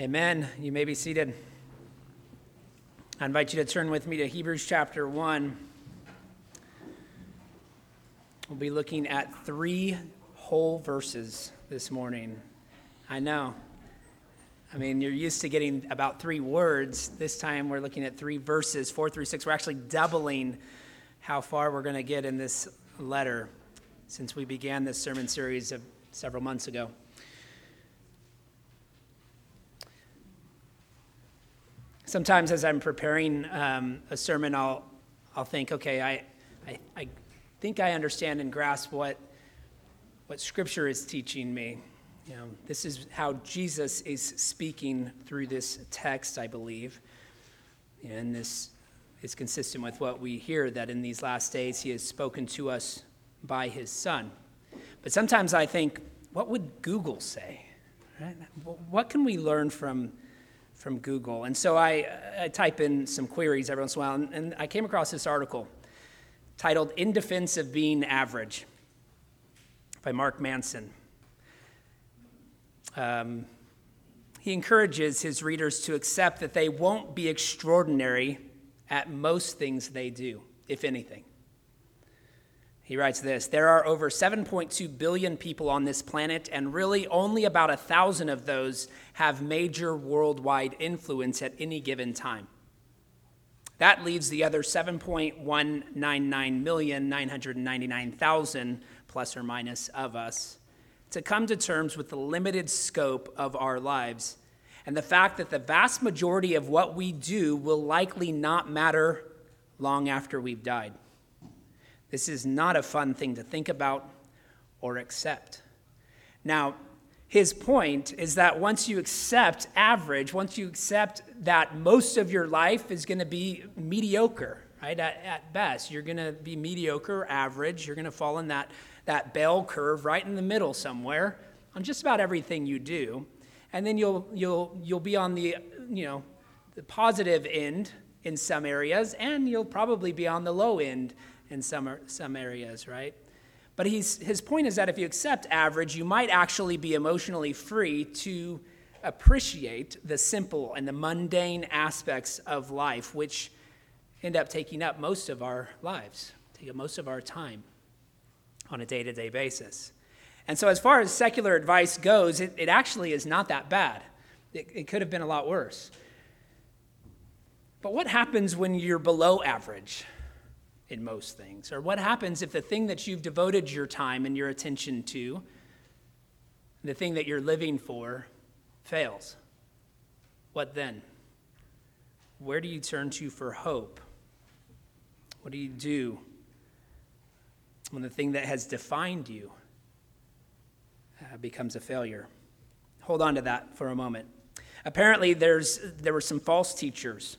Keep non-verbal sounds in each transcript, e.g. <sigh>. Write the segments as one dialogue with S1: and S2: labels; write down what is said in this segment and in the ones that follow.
S1: Amen. You may be seated. I invite you to turn with me to Hebrews chapter 1. We'll be looking at three whole verses this morning. I know. I mean, you're used to getting about three words. This time we're looking at three verses, four through six. We're actually doubling how far we're going to get in this letter since we began this sermon series of several months ago. Sometimes as I'm preparing um, a sermon, I'll, I'll think, okay, I, I, I think I understand and grasp what, what Scripture is teaching me. You know, this is how Jesus is speaking through this text, I believe. And this is consistent with what we hear that in these last days he has spoken to us by his Son. But sometimes I think, what would Google say? Right? What can we learn from from Google. And so I, I type in some queries every once in a while, and, and I came across this article titled In Defense of Being Average by Mark Manson. Um, he encourages his readers to accept that they won't be extraordinary at most things they do, if anything. He writes this There are over 7.2 billion people on this planet, and really only about a thousand of those have major worldwide influence at any given time. That leaves the other 7.199,999,000 plus or minus of us to come to terms with the limited scope of our lives and the fact that the vast majority of what we do will likely not matter long after we've died. This is not a fun thing to think about or accept. Now, his point is that once you accept average, once you accept that most of your life is going to be mediocre, right? At, at best, you're going to be mediocre, average. You're going to fall in that, that bell curve right in the middle somewhere on just about everything you do. And then you'll, you'll, you'll be on the, you know, the positive end in some areas, and you'll probably be on the low end in some, some areas, right? But he's, his point is that if you accept average, you might actually be emotionally free to appreciate the simple and the mundane aspects of life, which end up taking up most of our lives, take up most of our time on a day to day basis. And so, as far as secular advice goes, it, it actually is not that bad. It, it could have been a lot worse. But what happens when you're below average? In most things? Or what happens if the thing that you've devoted your time and your attention to, the thing that you're living for, fails? What then? Where do you turn to for hope? What do you do when the thing that has defined you uh, becomes a failure? Hold on to that for a moment. Apparently, there's, there were some false teachers,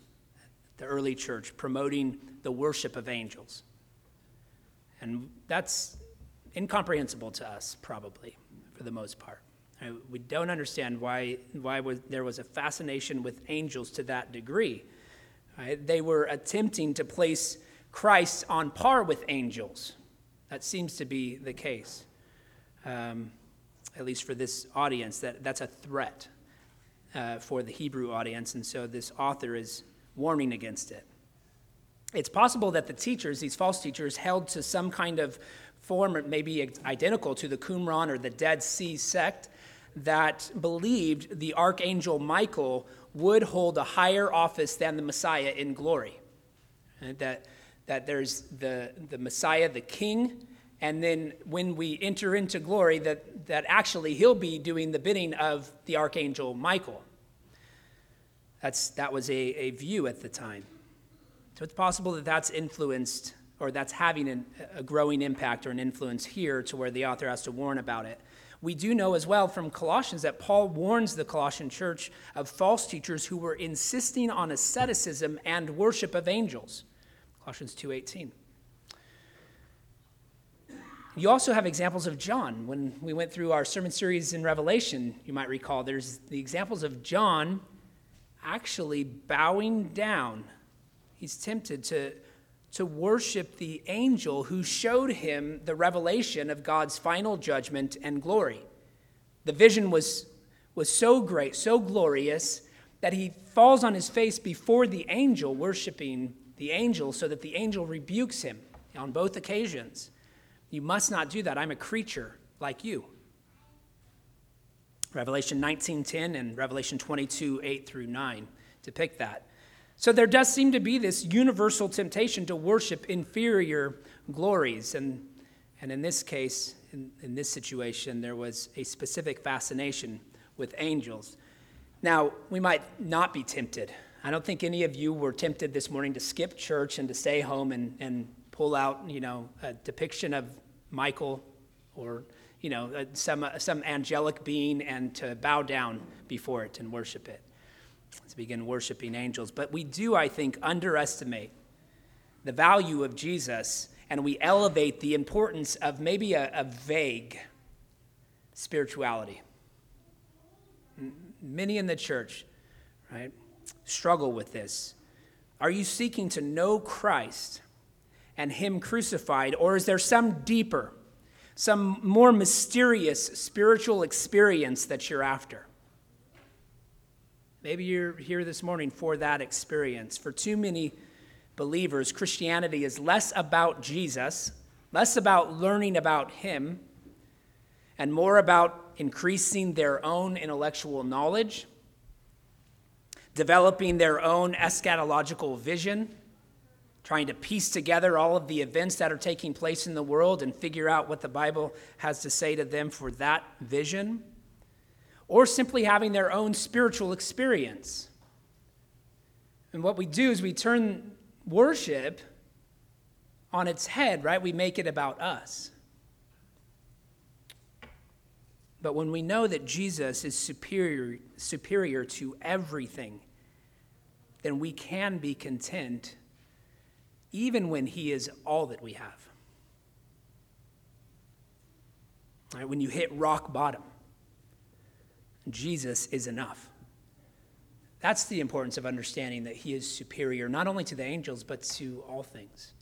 S1: the early church, promoting the worship of angels. And that's incomprehensible to us, probably, for the most part. We don't understand why, why was, there was a fascination with angels to that degree. Right? They were attempting to place Christ on par with angels. That seems to be the case, um, at least for this audience. That, that's a threat uh, for the Hebrew audience, and so this author is warning against it. It's possible that the teachers, these false teachers, held to some kind of form, maybe identical to the Qumran or the Dead Sea sect, that believed the archangel Michael would hold a higher office than the Messiah in glory. And that, that there's the, the Messiah, the king, and then when we enter into glory, that, that actually he'll be doing the bidding of the archangel Michael. That's, that was a, a view at the time. So it's possible that that's influenced or that's having an, a growing impact or an influence here to where the author has to warn about it. We do know as well from Colossians that Paul warns the Colossian church of false teachers who were insisting on asceticism and worship of angels. Colossians 2:18. You also have examples of John. When we went through our sermon series in Revelation, you might recall there's the examples of John actually bowing down he's tempted to, to worship the angel who showed him the revelation of God's final judgment and glory. The vision was, was so great, so glorious, that he falls on his face before the angel, worshiping the angel, so that the angel rebukes him on both occasions. You must not do that. I'm a creature like you. Revelation 19:10 and Revelation 22, 8 through 9 depict that. So there does seem to be this universal temptation to worship inferior glories. And, and in this case, in, in this situation, there was a specific fascination with angels. Now, we might not be tempted. I don't think any of you were tempted this morning to skip church and to stay home and, and pull out, you know, a depiction of Michael or, you know, uh, some, uh, some angelic being and to bow down before it and worship it to begin worshiping angels. But we do, I think, underestimate the value of Jesus and we elevate the importance of maybe a, a vague spirituality. Many in the church, right, struggle with this. Are you seeking to know Christ and Him crucified, or is there some deeper, some more mysterious spiritual experience that you're after? Maybe you're here this morning for that experience. For too many believers, Christianity is less about Jesus, less about learning about Him, and more about increasing their own intellectual knowledge, developing their own eschatological vision, trying to piece together all of the events that are taking place in the world and figure out what the Bible has to say to them for that vision or simply having their own spiritual experience. And what we do is we turn worship on its head, right? We make it about us. But when we know that Jesus is superior, superior to everything, then we can be content even when he is all that we have. Right, when you hit rock bottom, Jesus is enough. That's the importance of understanding that he is superior, not only to the angels, but to all things.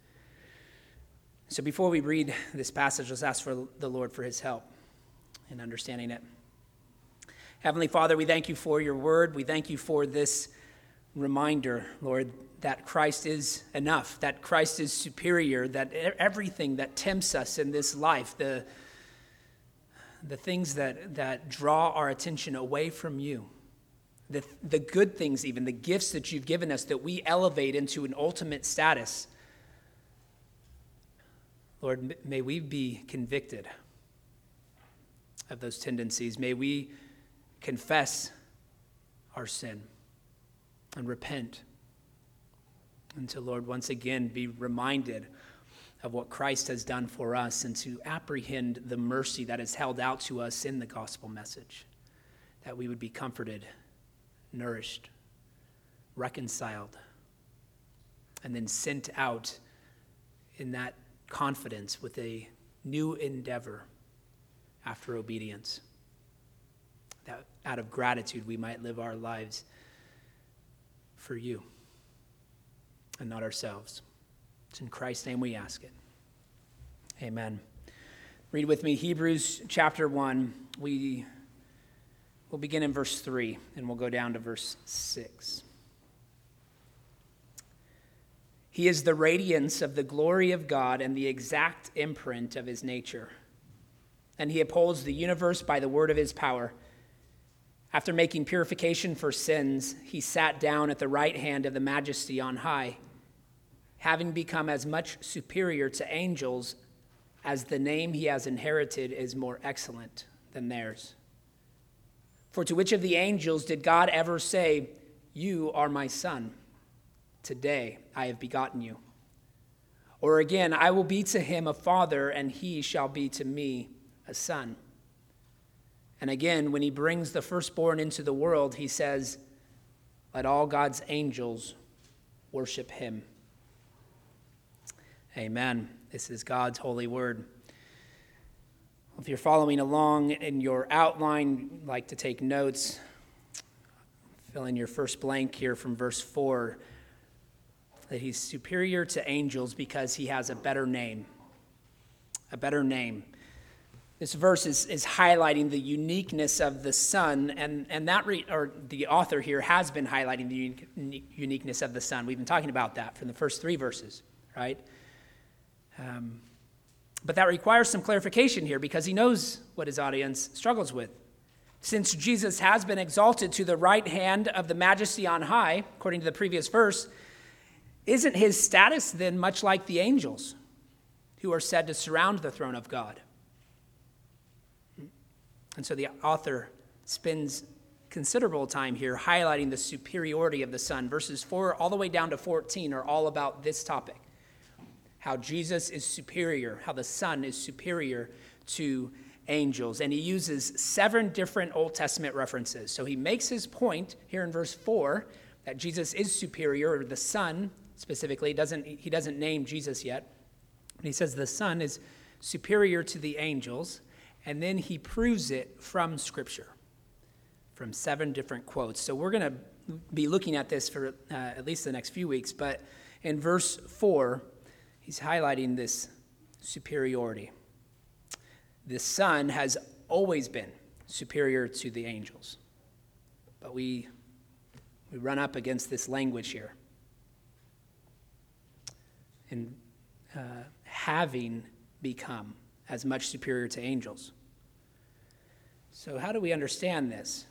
S1: So before we read this passage, let's ask for the Lord for his help in understanding it. Heavenly Father, we thank you for your word. We thank you for this reminder, Lord, that Christ is enough, that Christ is superior, that everything that tempts us in this life, the the things that, that draw our attention away from you, the, the good things, even the gifts that you've given us that we elevate into an ultimate status. Lord, may we be convicted of those tendencies. May we confess our sin and repent. And to, Lord, once again be reminded of what Christ has done for us and to apprehend the mercy that is held out to us in the gospel message, that we would be comforted, nourished, reconciled, and then sent out in that confidence with a new endeavor after obedience. That out of gratitude we might live our lives for you and not ourselves. It's in Christ's name we ask it. Amen. Read with me Hebrews chapter 1. We will begin in verse 3 and we'll go down to verse 6. He is the radiance of the glory of God and the exact imprint of his nature. And he upholds the universe by the word of his power. After making purification for sins, he sat down at the right hand of the majesty on high having become as much superior to angels as the name he has inherited is more excellent than theirs. For to which of the angels did God ever say, You are my son? Today I have begotten you. Or again, I will be to him a father, and he shall be to me a son. And again, when he brings the firstborn into the world, he says, Let all God's angels worship him. Amen. This is God's holy word. If you're following along in your outline, like to take notes, fill in your first blank here from verse 4 that he's superior to angels because he has a better name. A better name. This verse is, is highlighting the uniqueness of the Son, and, and that, re, or the author here has been highlighting the unique, uniqueness of the Son. We've been talking about that from the first three verses, right? Um, but that requires some clarification here because he knows what his audience struggles with. Since Jesus has been exalted to the right hand of the majesty on high, according to the previous verse, isn't his status then much like the angels who are said to surround the throne of God? And so the author spends considerable time here highlighting the superiority of the Son. Verses 4 all the way down to 14 are all about this topic how Jesus is superior, how the Son is superior to angels. And he uses seven different Old Testament references. So he makes his point here in verse 4 that Jesus is superior, or the Son specifically. He Doesn't, he doesn't name Jesus yet. And he says the Son is superior to the angels. And then he proves it from Scripture, from seven different quotes. So we're going to be looking at this for uh, at least the next few weeks. But in verse 4, he's highlighting this superiority. The Son has always been superior to the angels. But we, we run up against this language here. And uh, having become as much superior to angels. So, how do we understand this?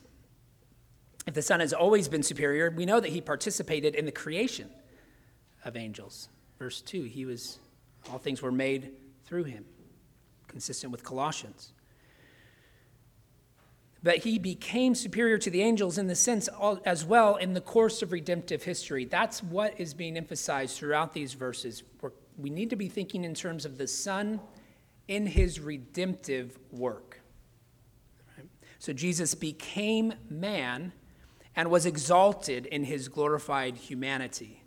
S1: If the Son has always been superior, we know that he participated in the creation of angels. Verse 2, he was, all things were made through him, consistent with Colossians. But he became superior to the angels in the sense as well in the course of redemptive history. That's what is being emphasized throughout these verses. We need to be thinking in terms of the Son in his redemptive work. So Jesus became man and was exalted in his glorified humanity.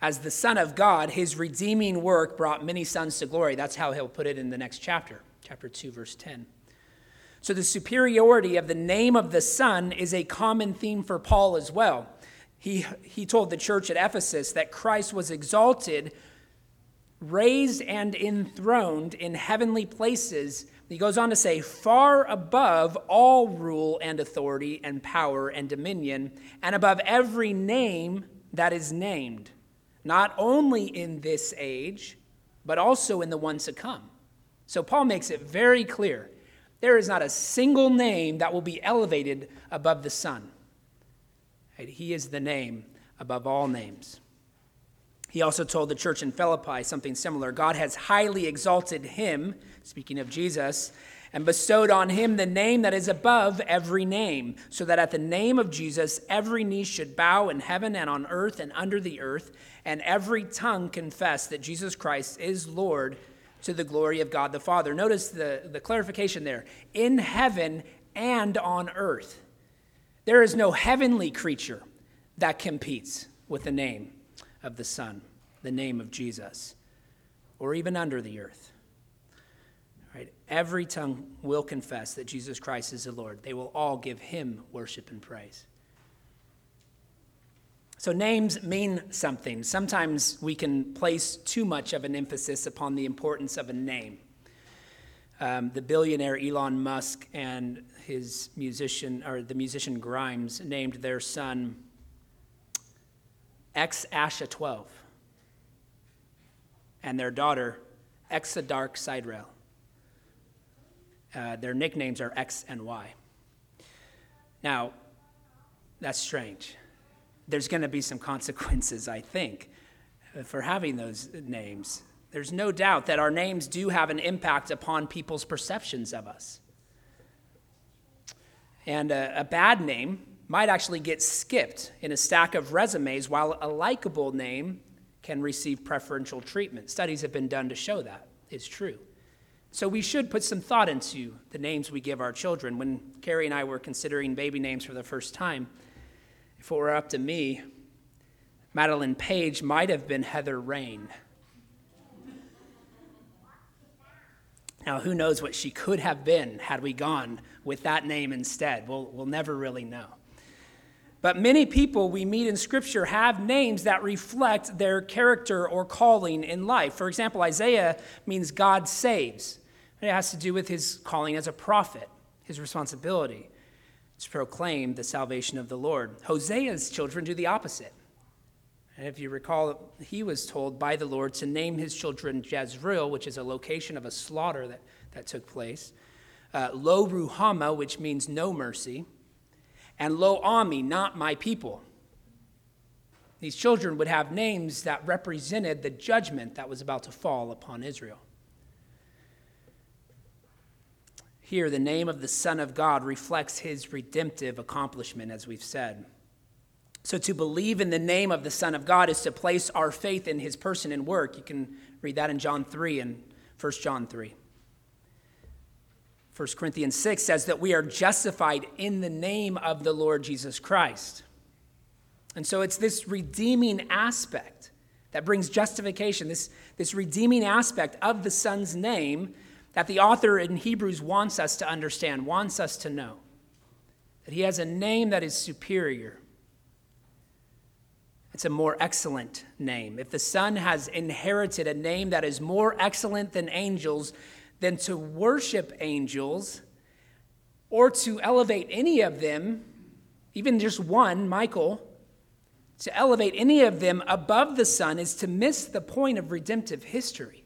S1: As the Son of God, his redeeming work brought many sons to glory. That's how he'll put it in the next chapter, chapter 2, verse 10. So the superiority of the name of the Son is a common theme for Paul as well. He, he told the church at Ephesus that Christ was exalted raised and enthroned in heavenly places. He goes on to say, far above all rule and authority and power and dominion, and above every name that is named, not only in this age, but also in the ones to come. So Paul makes it very clear there is not a single name that will be elevated above the Son. He is the name above all names. He also told the church in Philippi something similar. God has highly exalted him, speaking of Jesus, and bestowed on him the name that is above every name, so that at the name of Jesus every knee should bow in heaven and on earth and under the earth, and every tongue confess that Jesus Christ is Lord to the glory of God the Father. Notice the, the clarification there in heaven and on earth. There is no heavenly creature that competes with the name of the Son, the name of Jesus, or even under the earth. Right? Every tongue will confess that Jesus Christ is the Lord. They will all give him worship and praise. So, names mean something. Sometimes we can place too much of an emphasis upon the importance of a name. Um, the billionaire Elon Musk and his musician, or the musician Grimes, named their son X Æ A-12, and their daughter Exa Dark Sideræl. Uh, their nicknames are X and Y. Now, that's strange. There's going to be some consequences, I think, for having those names. There's no doubt that our names do have an impact upon people's perceptions of us. And a, a bad name might actually get skipped in a stack of resumes, while a likable name can receive preferential treatment. Studies have been done to show that is true. So we should put some thought into the names we give our children. When Carrie and I were considering baby names for the first time, if it were up to me, Madeline Page might have been Heather Rain. Now, who knows what she could have been had we gone with that name instead? We'll, we'll never really know. But many people we meet in Scripture have names that reflect their character or calling in life. For example, Isaiah means God saves. and It has to do with his calling as a prophet, his responsibility to proclaim the salvation of the Lord. Hosea's children do the opposite. And if you recall, he was told by the Lord to name his children Jezreel, which is a location of a slaughter that, that took place, uh, Lo Ruhama, which means no mercy, and Lo Ami, not my people. These children would have names that represented the judgment that was about to fall upon Israel. Here, the name of the Son of God reflects his redemptive accomplishment, as we've said. So, to believe in the name of the Son of God is to place our faith in his person and work. You can read that in John 3 and 1 John 3. 1 Corinthians 6 says that we are justified in the name of the Lord Jesus Christ. And so it's this redeeming aspect that brings justification, this, this redeeming aspect of the Son's name that the author in Hebrews wants us to understand, wants us to know. That he has a name that is superior it's a more excellent name. If the Son has inherited a name that is more excellent than angels, then to worship angels or to elevate any of them, even just one, Michael, to elevate any of them above the Son is to miss the point of redemptive history.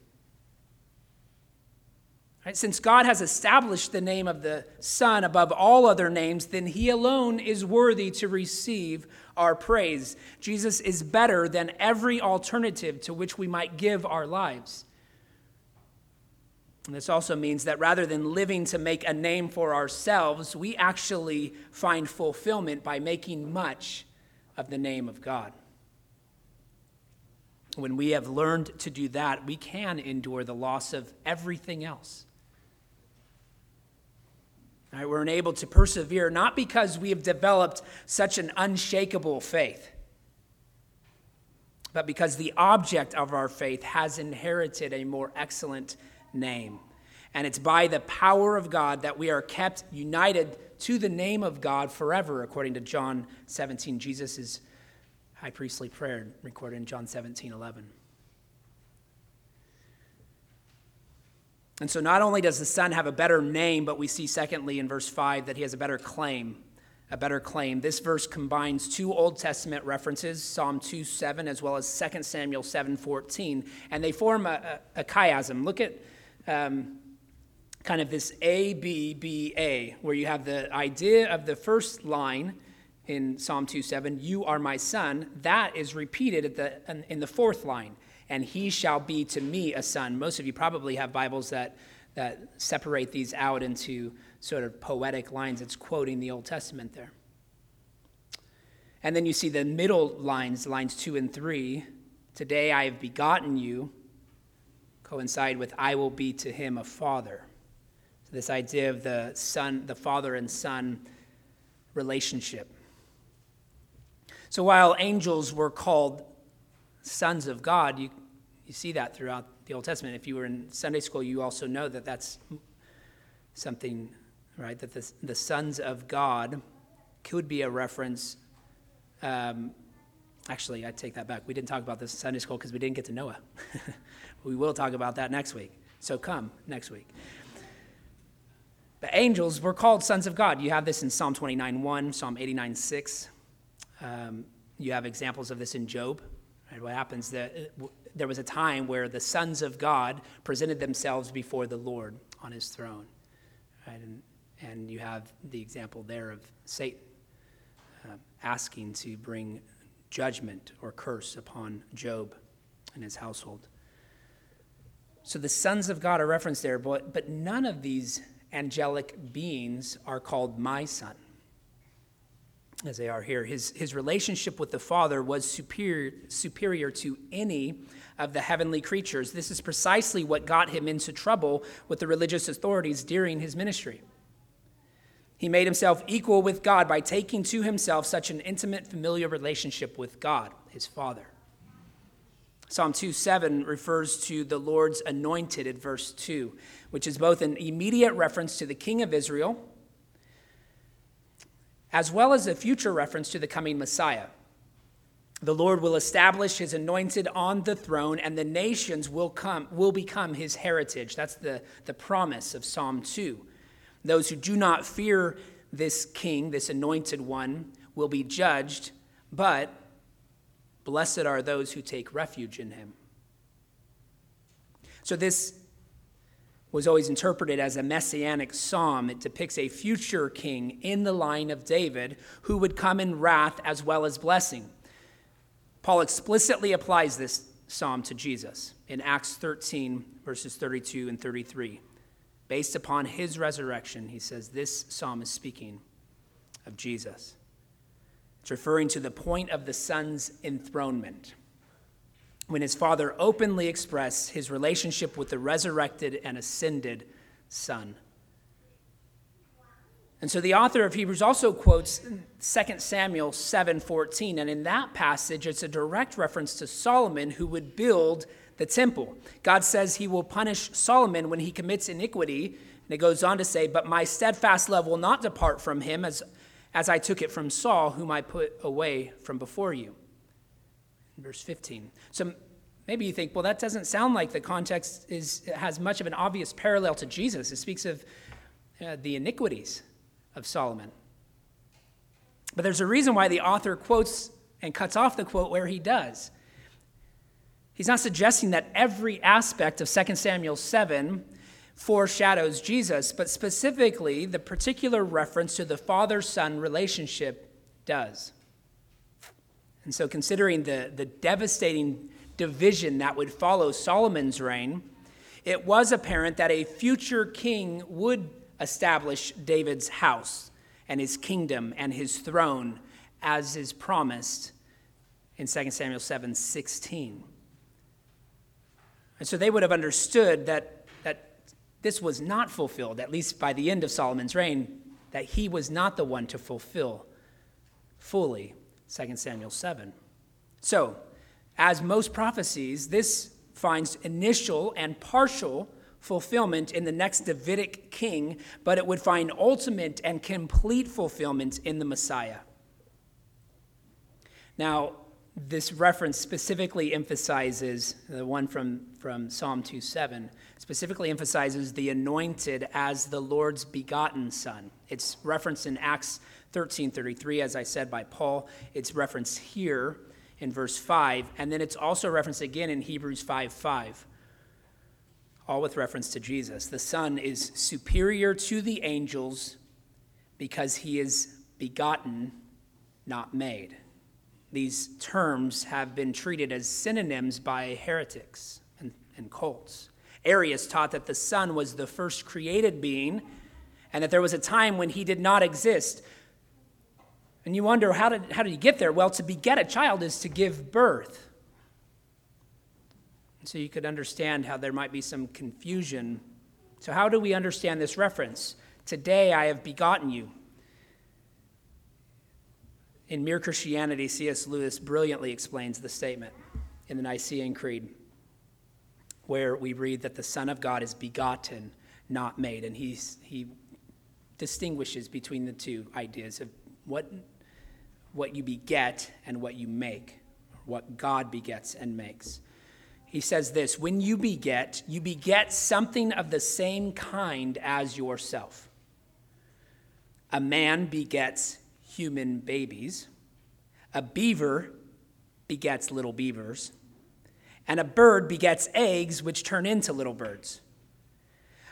S1: Right? Since God has established the name of the Son above all other names, then He alone is worthy to receive our praise. Jesus is better than every alternative to which we might give our lives. And this also means that rather than living to make a name for ourselves, we actually find fulfillment by making much of the name of God. When we have learned to do that, we can endure the loss of everything else. Right, we're enabled to persevere not because we have developed such an unshakable faith, but because the object of our faith has inherited a more excellent name. And it's by the power of God that we are kept united to the name of God forever, according to John 17, Jesus' high priestly prayer recorded in John 17 11. And so not only does the Son have a better name, but we see, secondly, in verse 5, that he has a better claim. A better claim. This verse combines two Old Testament references, Psalm 2 7, as well as 2 Samuel 7 14, and they form a, a, a chiasm. Look at um, kind of this A, B, B, A, where you have the idea of the first line in Psalm 2 7, you are my son, that is repeated at the, in the fourth line and he shall be to me a son. Most of you probably have Bibles that, that separate these out into sort of poetic lines. It's quoting the Old Testament there. And then you see the middle lines, lines two and three. Today I have begotten you, coincide with I will be to him a father. So this idea of the son, the father and son relationship. So while angels were called sons of God, you you see that throughout the Old Testament. If you were in Sunday school, you also know that that's something, right? That the, the sons of God could be a reference. Um, actually, I take that back. We didn't talk about this in Sunday school because we didn't get to Noah. <laughs> we will talk about that next week. So come next week. The angels were called sons of God. You have this in Psalm 29 1, Psalm 89 6. Um, you have examples of this in Job. Right? What happens that there was a time where the sons of God presented themselves before the Lord on his throne. Right? And, and you have the example there of Satan uh, asking to bring judgment or curse upon Job and his household. So the sons of God are referenced there, but, but none of these angelic beings are called my son as they are here. His, his relationship with the Father was superior, superior to any of the heavenly creatures. This is precisely what got him into trouble with the religious authorities during his ministry. He made himself equal with God by taking to himself such an intimate, familiar relationship with God, his Father. Psalm 2 7 refers to the Lord's anointed at verse 2, which is both an immediate reference to the King of Israel as well as a future reference to the coming Messiah. The Lord will establish his anointed on the throne, and the nations will, come, will become his heritage. That's the, the promise of Psalm 2. Those who do not fear this king, this anointed one, will be judged, but blessed are those who take refuge in him. So, this was always interpreted as a messianic psalm. It depicts a future king in the line of David who would come in wrath as well as blessing. Paul explicitly applies this psalm to Jesus in Acts 13, verses 32 and 33. Based upon his resurrection, he says this psalm is speaking of Jesus. It's referring to the point of the Son's enthronement when his Father openly expressed his relationship with the resurrected and ascended Son. And so the author of Hebrews also quotes 2 Samuel 7:14 and in that passage it's a direct reference to Solomon who would build the temple. God says he will punish Solomon when he commits iniquity and it goes on to say but my steadfast love will not depart from him as as I took it from Saul whom I put away from before you. Verse 15. So maybe you think well that doesn't sound like the context is has much of an obvious parallel to Jesus. It speaks of uh, the iniquities of Solomon. But there's a reason why the author quotes and cuts off the quote where he does. He's not suggesting that every aspect of 2 Samuel 7 foreshadows Jesus, but specifically the particular reference to the father son relationship does. And so, considering the, the devastating division that would follow Solomon's reign, it was apparent that a future king would establish David's house and his kingdom and his throne as is promised in 2 Samuel 7 16. And so they would have understood that, that this was not fulfilled, at least by the end of Solomon's reign, that he was not the one to fulfill fully 2 Samuel 7. So, as most prophecies, this finds initial and partial fulfillment in the next Davidic king, but it would find ultimate and complete fulfillment in the Messiah. Now, this reference specifically emphasizes the one from, from Psalm 2:7 specifically emphasizes the anointed as the Lord's begotten son. It's referenced in Acts 13:33 as I said by Paul. It's referenced here in verse 5, and then it's also referenced again in Hebrews 5 5 all with reference to Jesus. The Son is superior to the angels because he is begotten, not made. These terms have been treated as synonyms by heretics and, and cults. Arius taught that the Son was the first created being and that there was a time when he did not exist. And you wonder, how did, how did he get there? Well, to beget a child is to give birth. So you could understand how there might be some confusion. So, how do we understand this reference? Today I have begotten you. In Mere Christianity, C.S. Lewis brilliantly explains the statement in the Nicene Creed, where we read that the Son of God is begotten, not made. And he's, he distinguishes between the two ideas of what, what you beget and what you make, what God begets and makes he says this When you beget, you beget something of the same kind as yourself. A man begets human babies, a beaver begets little beavers, and a bird begets eggs which turn into little birds.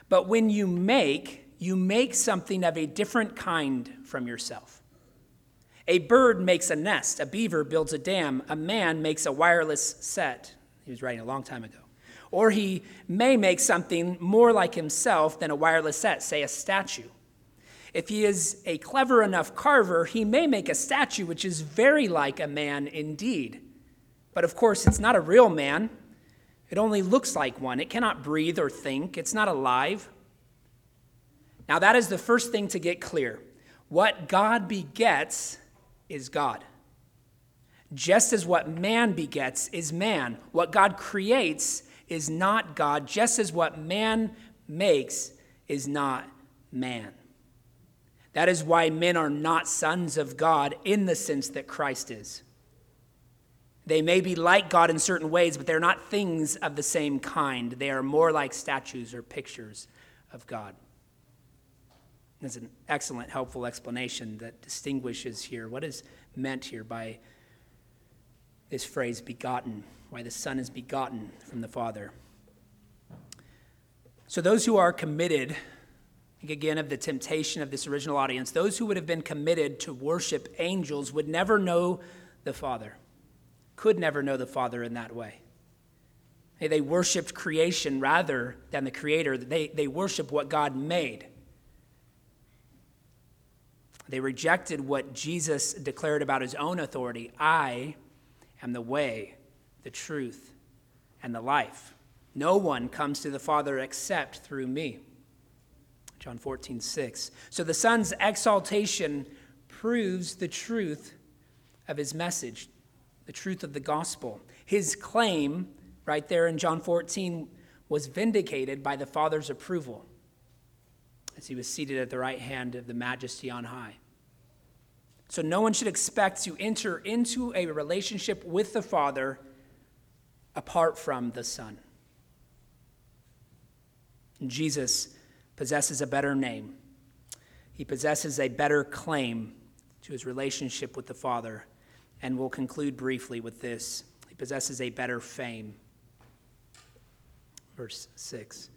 S1: But when you make, you make something of a different kind from yourself. A bird makes a nest, a beaver builds a dam, a man makes a wireless set. He was writing a long time ago. Or he may make something more like himself than a wireless set, say a statue. If he is a clever enough carver, he may make a statue which is very like a man indeed. But of course, it's not a real man. It only looks like one. It cannot breathe or think, it's not alive. Now, that is the first thing to get clear. What God begets is God. Just as what man begets is man, what God creates is not God, just as what man makes is not man. That is why men are not sons of God in the sense that Christ is. They may be like God in certain ways, but they're not things of the same kind. They are more like statues or pictures of God. That's an excellent, helpful explanation that distinguishes here what is meant here by this phrase begotten, why the Son is begotten from the Father. So, those who are committed, again, of the temptation of this original audience, those who would have been committed to worship angels would never know the Father, could never know the Father in that way. They worshiped creation rather than the Creator, they, they worship what God made. They rejected what Jesus declared about his own authority I am the way, the truth, and the life. No one comes to the Father except through me. John 14, 6. So the Son's exaltation proves the truth of his message, the truth of the gospel. His claim, right there in John 14, was vindicated by the Father's approval as he was seated at the right hand of the majesty on high. So no one should expect to enter into a relationship with the Father apart from the Son. Jesus possesses a better name. He possesses a better claim to his relationship with the Father. And we'll conclude briefly with this. He possesses a better fame. Verse 6.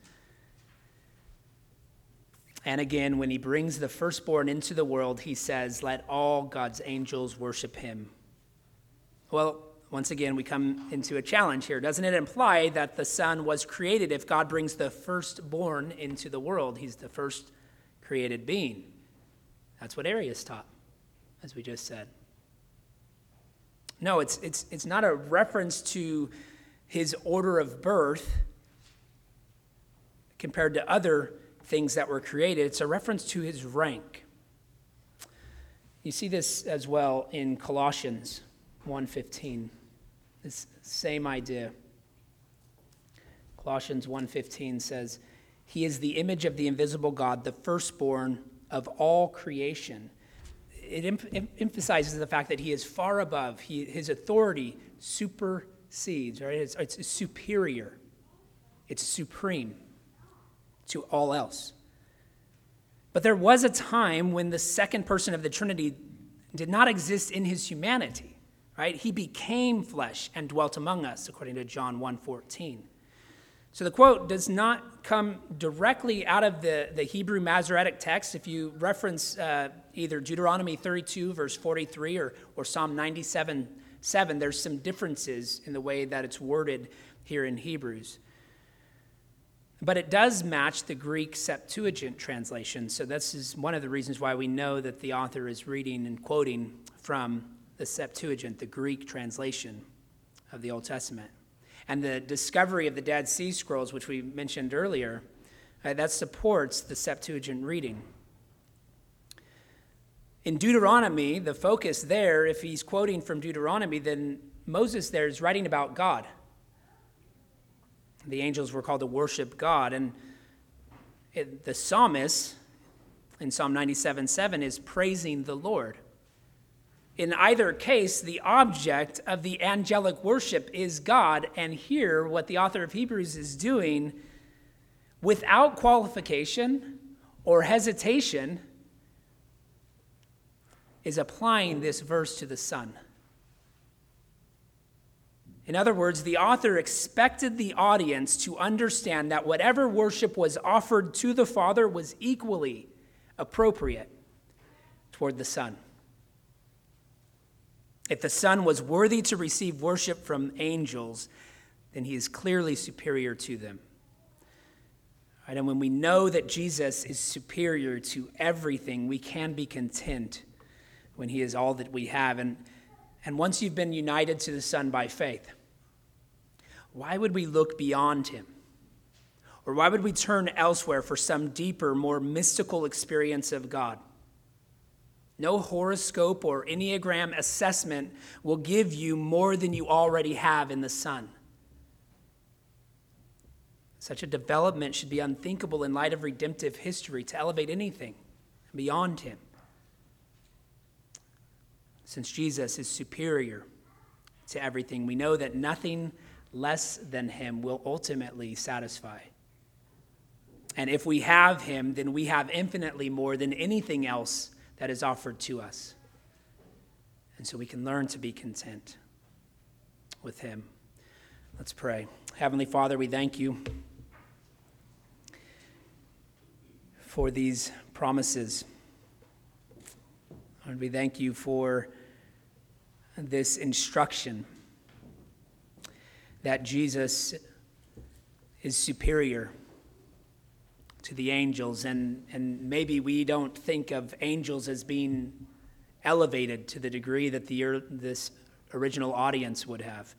S1: And again, when he brings the firstborn into the world, he says, Let all God's angels worship him. Well, once again, we come into a challenge here. Doesn't it imply that the Son was created if God brings the firstborn into the world? He's the first created being. That's what Arius taught, as we just said. No, it's, it's, it's not a reference to his order of birth compared to other things that were created. It's a reference to his rank. You see this as well in Colossians 1:15. This same idea. Colossians 1:15 says, "He is the image of the invisible God, the firstborn of all creation." It em- emphasizes the fact that he is far above. He, his authority supersedes, right? It's, it's superior. It's supreme to all else. But there was a time when the second person of the Trinity did not exist in his humanity, right? He became flesh and dwelt among us, according to John 1:14. So the quote does not come directly out of the, the Hebrew Masoretic text. If you reference uh, either Deuteronomy 32, verse 43, or, or Psalm 97, 7, there's some differences in the way that it's worded here in Hebrews. But it does match the Greek Septuagint translation. So, this is one of the reasons why we know that the author is reading and quoting from the Septuagint, the Greek translation of the Old Testament. And the discovery of the Dead Sea Scrolls, which we mentioned earlier, uh, that supports the Septuagint reading. In Deuteronomy, the focus there, if he's quoting from Deuteronomy, then Moses there is writing about God the angels were called to worship God. And it, the psalmist in Psalm 97 7 is praising the Lord. In either case, the object of the angelic worship is God. And here, what the author of Hebrews is doing, without qualification or hesitation, is applying this verse to the Son. In other words, the author expected the audience to understand that whatever worship was offered to the Father was equally appropriate toward the Son. If the Son was worthy to receive worship from angels, then he is clearly superior to them. Right, and when we know that Jesus is superior to everything, we can be content when he is all that we have. And and once you've been united to the Son by faith, why would we look beyond him? Or why would we turn elsewhere for some deeper, more mystical experience of God? No horoscope or Enneagram assessment will give you more than you already have in the Son. Such a development should be unthinkable in light of redemptive history to elevate anything beyond Him since Jesus is superior to everything. We know that nothing less than Him will ultimately satisfy. And if we have Him, then we have infinitely more than anything else that is offered to us. And so we can learn to be content with Him. Let's pray. Heavenly Father, we thank you for these promises. And we thank you for this instruction that Jesus is superior to the angels, and, and maybe we don't think of angels as being elevated to the degree that the, this original audience would have.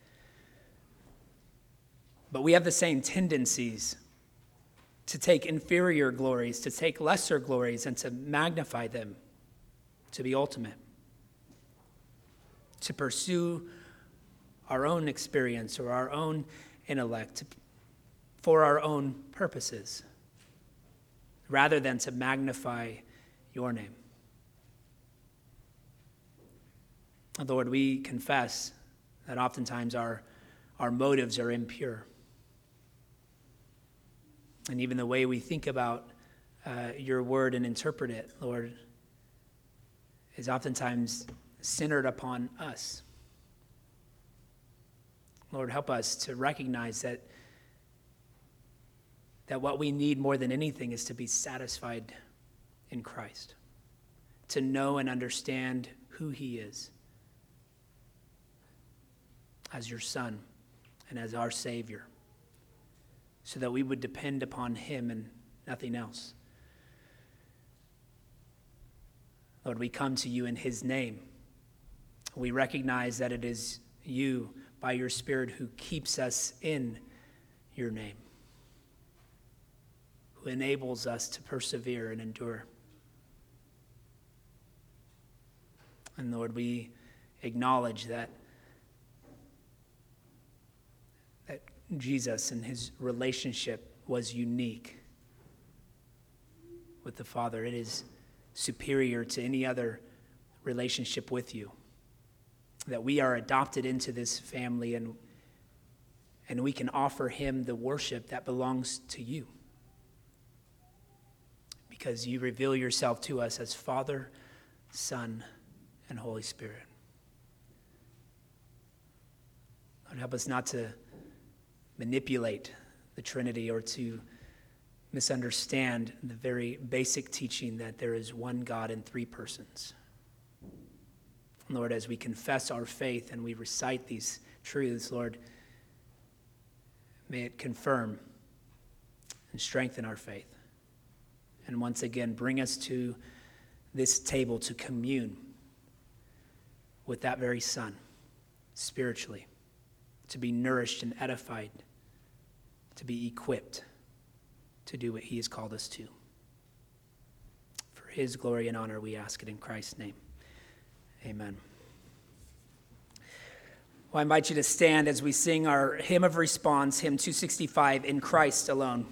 S1: But we have the same tendencies to take inferior glories, to take lesser glories, and to magnify them to be ultimate, to pursue our own experience or our own intellect for our own purposes, rather than to magnify your name. Lord, we confess that oftentimes our, our motives are impure. And even the way we think about uh, your word and interpret it, Lord, is oftentimes centered upon us. Lord, help us to recognize that, that what we need more than anything is to be satisfied in Christ, to know and understand who He is as your Son and as our Savior, so that we would depend upon Him and nothing else. Lord, we come to you in His name. We recognize that it is you, by your Spirit, who keeps us in your name, who enables us to persevere and endure. And Lord, we acknowledge that, that Jesus and his relationship was unique with the Father. It is superior to any other relationship with you. That we are adopted into this family and, and we can offer him the worship that belongs to you. Because you reveal yourself to us as Father, Son, and Holy Spirit. Lord, help us not to manipulate the Trinity or to misunderstand the very basic teaching that there is one God in three persons. Lord, as we confess our faith and we recite these truths, Lord, may it confirm and strengthen our faith. And once again, bring us to this table to commune with that very Son spiritually, to be nourished and edified, to be equipped to do what he has called us to. For his glory and honor, we ask it in Christ's name. Amen. Well, I invite you to stand as we sing our hymn of response, hymn 265, In Christ Alone.